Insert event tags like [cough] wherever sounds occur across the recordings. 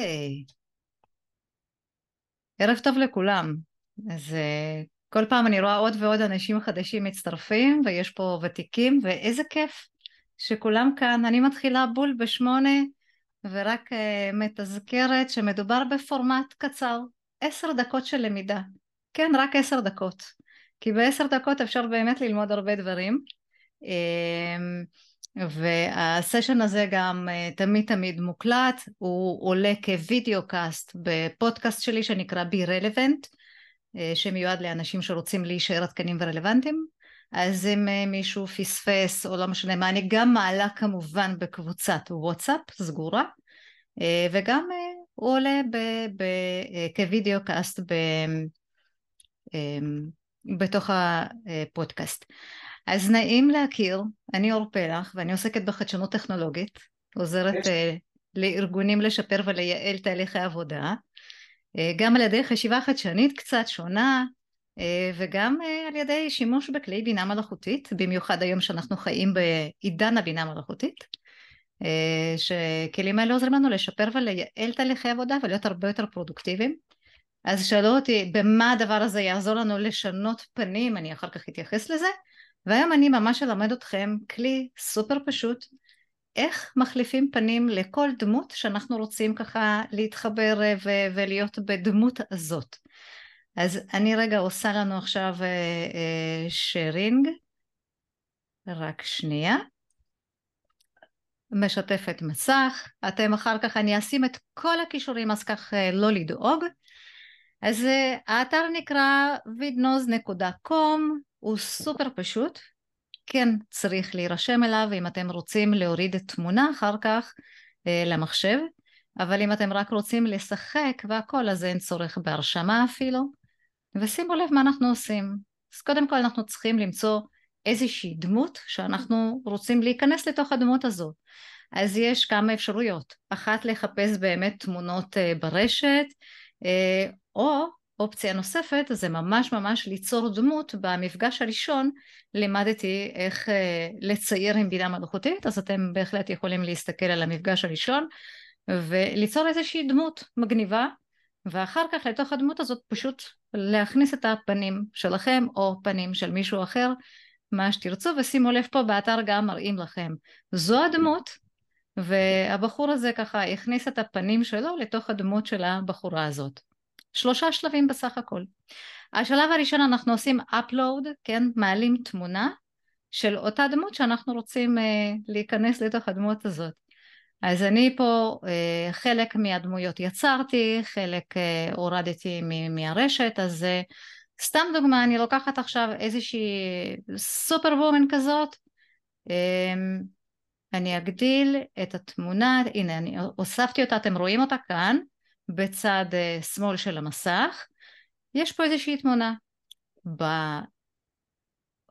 היי. ערב טוב לכולם. אז uh, כל פעם אני רואה עוד ועוד אנשים חדשים מצטרפים, ויש פה ותיקים, ואיזה כיף שכולם כאן. אני מתחילה בול בשמונה, ורק uh, מתזכרת שמדובר בפורמט קצר, עשר דקות של למידה. כן, רק עשר דקות. כי בעשר דקות אפשר באמת ללמוד הרבה דברים. Uh, והסשן הזה גם אה, תמיד תמיד מוקלט, הוא עולה כ videocast בפודקאסט שלי שנקרא Be Relevant, אה, שמיועד לאנשים שרוצים להישאר עדכנים ורלוונטיים. אז אם אה, מישהו פספס או לא משנה מה, אני גם מעלה כמובן בקבוצת וואטסאפ סגורה, וגם הוא עולה ב- ב- כ videocast ב- בתוך הפודקאסט. אז נעים להכיר, אני אור פלח ואני עוסקת בחדשנות טכנולוגית, עוזרת uh, לארגונים לשפר ולייעל תהליכי עבודה, uh, גם על ידי חשיבה חדשנית קצת שונה, uh, וגם על ידי שימוש בכלי בינה מלאכותית, במיוחד היום שאנחנו חיים בעידן הבינה מלאכותית, uh, שכלים האלה עוזרים לנו לשפר ולייעל תהליכי עבודה ולהיות הרבה יותר פרודוקטיביים. אז שאלו אותי במה הדבר הזה יעזור לנו לשנות פנים, אני אחר כך אתייחס לזה, והיום אני ממש אלמד אתכם כלי סופר פשוט, איך מחליפים פנים לכל דמות שאנחנו רוצים ככה להתחבר אה, ו- ולהיות בדמות הזאת. אז אני רגע עושה לנו עכשיו שרינג, אה, אה, רק שנייה. משתפת מסך, אתם אחר כך אני אשים את כל הכישורים אז כך לא לדאוג. אז האתר נקרא vidnoz.com הוא סופר פשוט, כן צריך להירשם אליו אם אתם רוצים להוריד תמונה אחר כך אה, למחשב, אבל אם אתם רק רוצים לשחק והכל אז אין צורך בהרשמה אפילו, ושימו לב מה אנחנו עושים. אז קודם כל אנחנו צריכים למצוא איזושהי דמות שאנחנו רוצים להיכנס לתוך הדמות הזאת. אז יש כמה אפשרויות, אחת לחפש באמת תמונות אה, ברשת, אה, או אופציה נוספת זה ממש ממש ליצור דמות במפגש הראשון לימדתי איך אה, לצייר עם בינה מלאכותית אז אתם בהחלט יכולים להסתכל על המפגש הראשון וליצור איזושהי דמות מגניבה ואחר כך לתוך הדמות הזאת פשוט להכניס את הפנים שלכם או פנים של מישהו אחר מה שתרצו ושימו לב פה באתר גם מראים לכם. זו הדמות והבחור הזה ככה הכניס את הפנים שלו לתוך הדמות של הבחורה הזאת שלושה שלבים בסך הכל. השלב הראשון אנחנו עושים upload, כן, מעלים תמונה של אותה דמות שאנחנו רוצים uh, להיכנס לתוך הדמות הזאת. אז אני פה uh, חלק מהדמויות יצרתי, חלק uh, הורדתי מהרשת, אז uh, סתם דוגמה, אני לוקחת עכשיו איזושהי superwoman כזאת, um, אני אגדיל את התמונה, הנה אני הוספתי אותה, אתם רואים אותה כאן, בצד אה, שמאל של המסך, יש פה איזושהי תמונה.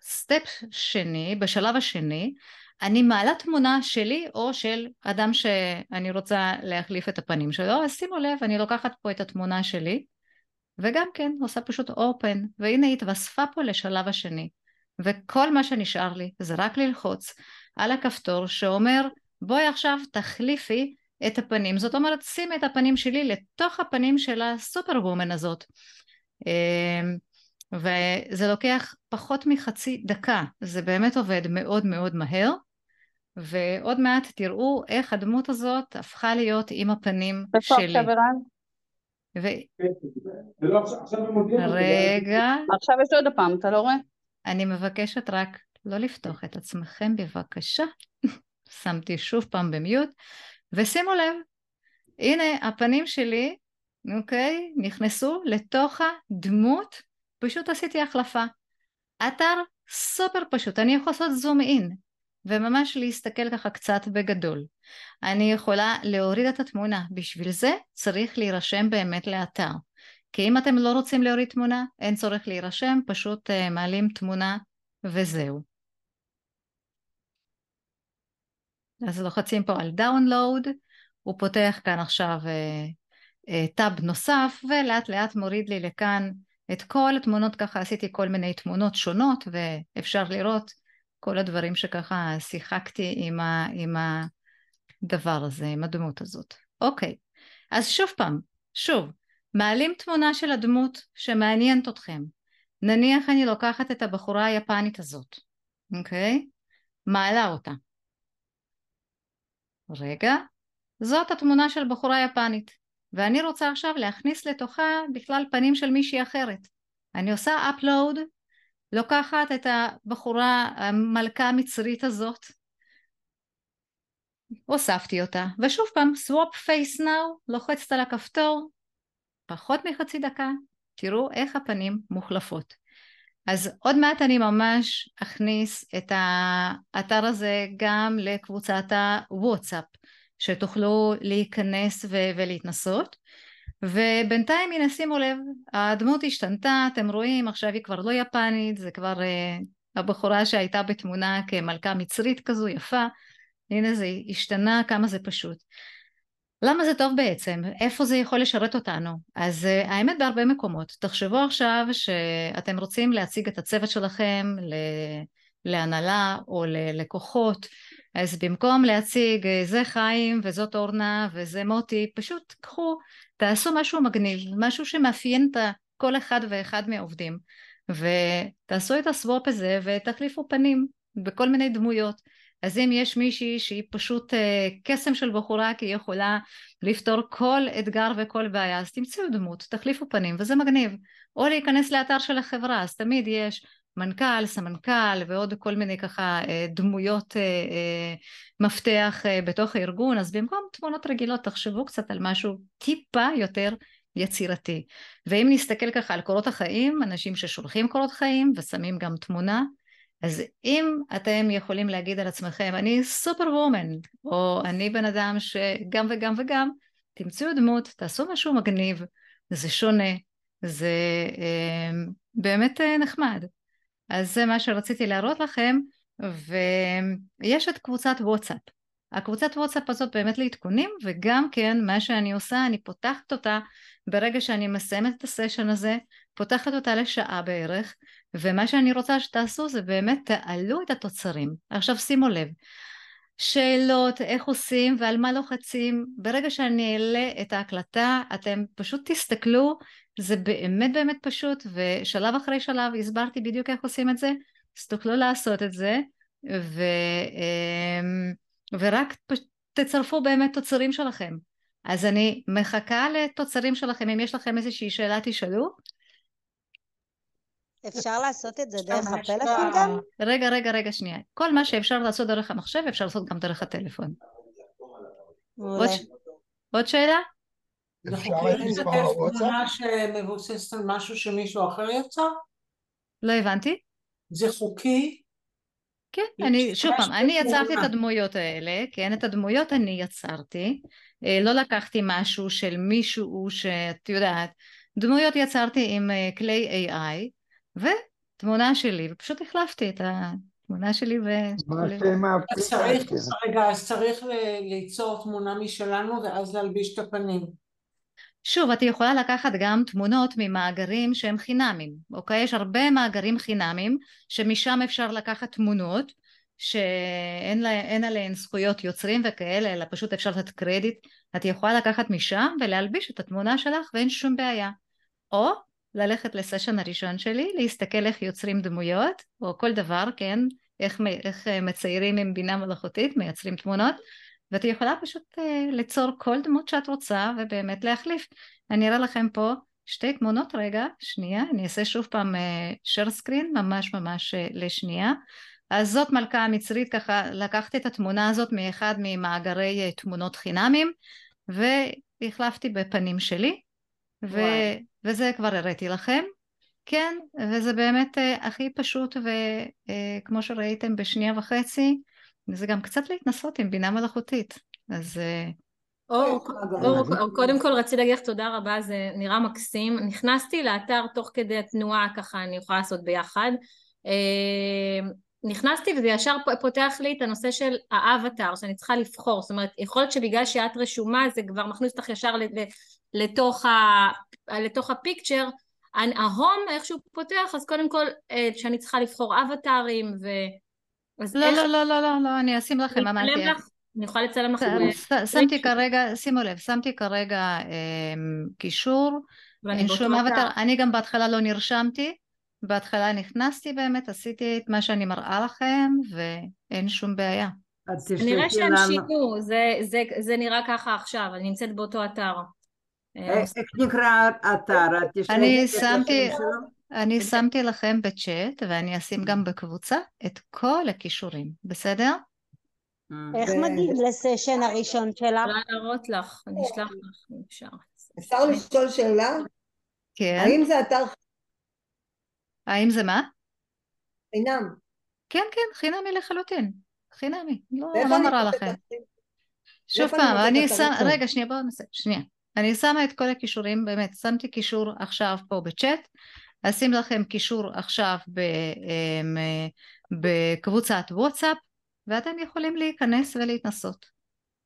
ב step שני, בשלב השני, אני מעלה תמונה שלי או של אדם שאני רוצה להחליף את הפנים שלו, אז שימו לב, אני לוקחת פה את התמונה שלי, וגם כן עושה פשוט open, והנה התווספה פה לשלב השני. וכל מה שנשאר לי זה רק ללחוץ על הכפתור שאומר בואי עכשיו תחליפי את הפנים, זאת אומרת שים את הפנים שלי לתוך הפנים של הסופר וומן הזאת אמ, וזה לוקח פחות מחצי דקה, זה באמת עובד מאוד מאוד מהר ועוד מעט תראו איך הדמות הזאת הפכה להיות עם הפנים שלי. ו... לא, רגע. עכשיו יש עוד פעם, אתה לא רואה? אני מבקשת רק לא לפתוח את עצמכם בבקשה. [laughs] שמתי שוב פעם במיוט. ושימו לב, הנה הפנים שלי, אוקיי, נכנסו לתוך הדמות, פשוט עשיתי החלפה. אתר סופר פשוט, אני יכולה לעשות זום אין וממש להסתכל ככה קצת בגדול. אני יכולה להוריד את התמונה, בשביל זה צריך להירשם באמת לאתר. כי אם אתם לא רוצים להוריד תמונה, אין צורך להירשם, פשוט uh, מעלים תמונה וזהו. אז לוחצים פה על download, הוא פותח כאן עכשיו tab uh, uh, נוסף ולאט לאט מוריד לי לכאן את כל התמונות, ככה עשיתי כל מיני תמונות שונות ואפשר לראות כל הדברים שככה שיחקתי עם, ה, עם הדבר הזה, עם הדמות הזאת. אוקיי, אז שוב פעם, שוב, מעלים תמונה של הדמות שמעניינת אתכם. נניח אני לוקחת את הבחורה היפנית הזאת, אוקיי? מעלה אותה. רגע, זאת התמונה של בחורה יפנית, ואני רוצה עכשיו להכניס לתוכה בכלל פנים של מישהי אחרת. אני עושה upload, לוקחת את הבחורה המלכה המצרית הזאת, הוספתי אותה, ושוב פעם, swap face now, לוחצת על הכפתור, פחות מחצי דקה, תראו איך הפנים מוחלפות. אז עוד מעט אני ממש אכניס את האתר הזה גם לקבוצת הוואטסאפ, שתוכלו להיכנס ו- ולהתנסות. ובינתיים הנה שימו לב, הדמות השתנתה, אתם רואים, עכשיו היא כבר לא יפנית, זה כבר uh, הבחורה שהייתה בתמונה כמלכה מצרית כזו יפה, הנה זה השתנה, כמה זה פשוט. למה זה טוב בעצם? איפה זה יכול לשרת אותנו? אז uh, האמת בהרבה מקומות. תחשבו עכשיו שאתם רוצים להציג את הצוות שלכם להנהלה או ללקוחות, אז במקום להציג אה, זה חיים וזאת אורנה וזה מוטי, פשוט קחו, תעשו משהו מגניב, משהו שמאפיין את כל אחד ואחד מהעובדים, ותעשו את הסוואפ הזה ותחליפו פנים בכל מיני דמויות. אז אם יש מישהי שהיא פשוט אה, קסם של בחורה כי היא יכולה לפתור כל אתגר וכל בעיה, אז תמצאו דמות, תחליפו פנים, וזה מגניב. או להיכנס לאתר של החברה, אז תמיד יש מנכ"ל, סמנכ"ל ועוד כל מיני ככה אה, דמויות אה, מפתח בתוך הארגון, אז במקום תמונות רגילות תחשבו קצת על משהו טיפה יותר יצירתי. ואם נסתכל ככה על קורות החיים, אנשים ששולחים קורות חיים ושמים גם תמונה, אז אם אתם יכולים להגיד על עצמכם, אני סופר וומן, או אני בן אדם שגם וגם וגם, תמצאו דמות, תעשו משהו מגניב, זה שונה, זה אה, באמת אה, נחמד. אז זה מה שרציתי להראות לכם, ויש את קבוצת וואטסאפ. הקבוצת וואטסאפ הזאת באמת לעדכונים, וגם כן מה שאני עושה, אני פותחת אותה ברגע שאני מסיימת את הסשן הזה, פותחת אותה לשעה בערך, ומה שאני רוצה שתעשו זה באמת תעלו את התוצרים. עכשיו שימו לב, שאלות, איך עושים ועל מה לוחצים, ברגע שאני אעלה את ההקלטה אתם פשוט תסתכלו, זה באמת באמת פשוט ושלב אחרי שלב הסברתי בדיוק איך עושים את זה, אז תוכלו לעשות את זה ו, אמ, ורק תצרפו באמת תוצרים שלכם. אז אני מחכה לתוצרים שלכם, אם יש לכם איזושהי שאלה תשאלו אפשר לעשות את זה דרך הפלאפון גם? רגע, רגע, רגע, שנייה. כל מה שאפשר לעשות דרך המחשב, אפשר לעשות גם דרך הטלפון. עוד, שאלה? אפשר לשתף תמונה שמבוססת על משהו שמישהו אחר יצר? לא הבנתי. זה חוקי? כן, אני, שוב פעם, אני יצרתי את הדמויות האלה, כן, את הדמויות אני יצרתי, אה, לא לקחתי משהו של מישהו שאת יודעת, דמויות יצרתי עם אה, כלי AI, ותמונה שלי, ופשוט החלפתי את התמונה שלי ו... אז צריך, רגע, אז צריך ליצור תמונה משלנו ואז להלביש את הפנים. שוב, את יכולה לקחת גם תמונות ממאגרים שהם חינמים, אוקיי? יש הרבה מאגרים חינמים שמשם אפשר לקחת תמונות שאין לה, עליהן זכויות יוצרים וכאלה, אלא פשוט אפשר לתת קרדיט. את יכולה לקחת משם ולהלביש את התמונה שלך ואין שום בעיה. או ללכת לסשן הראשון שלי, להסתכל איך יוצרים דמויות, או כל דבר, כן, איך, איך אה, מציירים עם בינה מלאכותית, מייצרים תמונות, ואת יכולה פשוט uh, ליצור כל דמות שאת רוצה ובאמת להחליף. אני אראה לכם פה שתי תמונות רגע, שנייה, אני אעשה שוב פעם uh, share screen, ממש ממש uh, לשנייה. אז זאת מלכה המצרית, ככה לקחתי את התמונה הזאת מאחד ממאגרי uh, תמונות חינמים, והחלפתי בפנים שלי, ו... וזה כבר הראיתי לכם, כן, וזה באמת uh, הכי פשוט וכמו uh, שראיתם בשנייה וחצי, זה גם קצת להתנסות עם בינה מלאכותית, אז... Uh, אור, אור, אור, קודם כל רציתי להגיד לך תודה רבה, זה נראה מקסים. נכנסתי לאתר תוך כדי התנועה, ככה אני יכולה לעשות ביחד. נכנסתי וזה ישר פותח לי את הנושא של האבטר שאני צריכה לבחור, זאת אומרת יכול להיות שבגלל שאת רשומה זה כבר מכניס אותך ישר לתוך, ה, לתוך הפיקצ'ר, ההום איך פותח אז קודם כל אה, שאני צריכה לבחור אבטרים ו... לא, איך... לא, לא, לא, לא, לא, אני אשים לכם, אמרתי, אני יכולה לצלם לך שמתי כרגע, שימו לב, שמתי כרגע אמ, קישור, אין שום. אבטר, אני גם בהתחלה לא נרשמתי, בהתחלה נכנסתי באמת, עשיתי את מה שאני מראה לכם ואין שום בעיה. נראה שהם. שינו, זה, זה, זה נראה ככה עכשיו, אני נמצאת באותו אתר. אה, אה, איך נקרא האתר? את תשלחי אני שמתי-? אני שמתי לכם בצ'אט ואני אשים גם בקבוצה את כל הכישורים, בסדר? אה. איך מגיעים לסשן הראשון שלך? יכולה להראות לך, אני אשלח לך אם אפשר. אפשר לשאול שאלה? כן. האם זה אתר האם זה מה? חינם? כן, כן, חינמי לחלוטין. חינמי. לא, לא מוצאת לכם. שוב פעם, אני שם? רגע, שנייה, בואו נעשה, שנייה. אני שמה את כל הכישורים, באמת, שמתי קישור עכשיו פה בצ'אט, אשים לכם קישור עכשיו ב, אמ, אה, בקבוצת וואטסאפ, ואתם יכולים להיכנס ולהתנסות.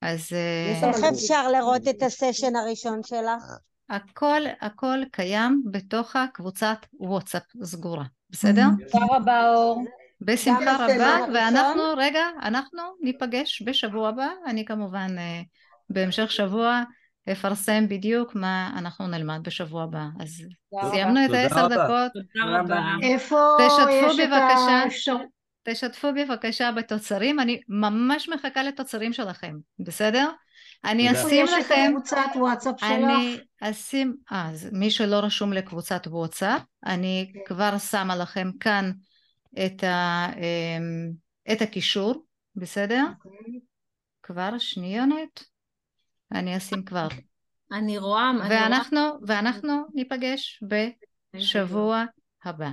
אז אה, איך אפשר לראות את הסשן הראשון שלך? הכל, הכל קיים בתוך הקבוצת וואטסאפ סגורה, בסדר? תודה רבה, אור. בשמחה רבה? ואנחנו, רגע, אנחנו ניפגש בשבוע הבא, אני כמובן אה, בהמשך שבוע אפרסם בדיוק מה אנחנו נלמד בשבוע הבא. אז סיימנו את העשר. דקות, תודה רבה. איפה תשתפו יש את. האפשרות? תשתפו בבקשה בתוצרים, אני ממש מחכה לתוצרים שלכם, בסדר? אני אשים יש לכם, הקבוצת וואטסאפ אני שלך? אשים, אה, אז מי שלא רשום לקבוצת וואטסאפ, אני כבר שמה לכם כאן את, ה, אמ, את הקישור, בסדר? כבר שניונת, אני אשים כבר. אני רואה, אני רואה. ואנחנו, ואנחנו ניפגש בשבוע הבא.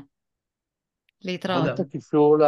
להתראות. את הקישור ל...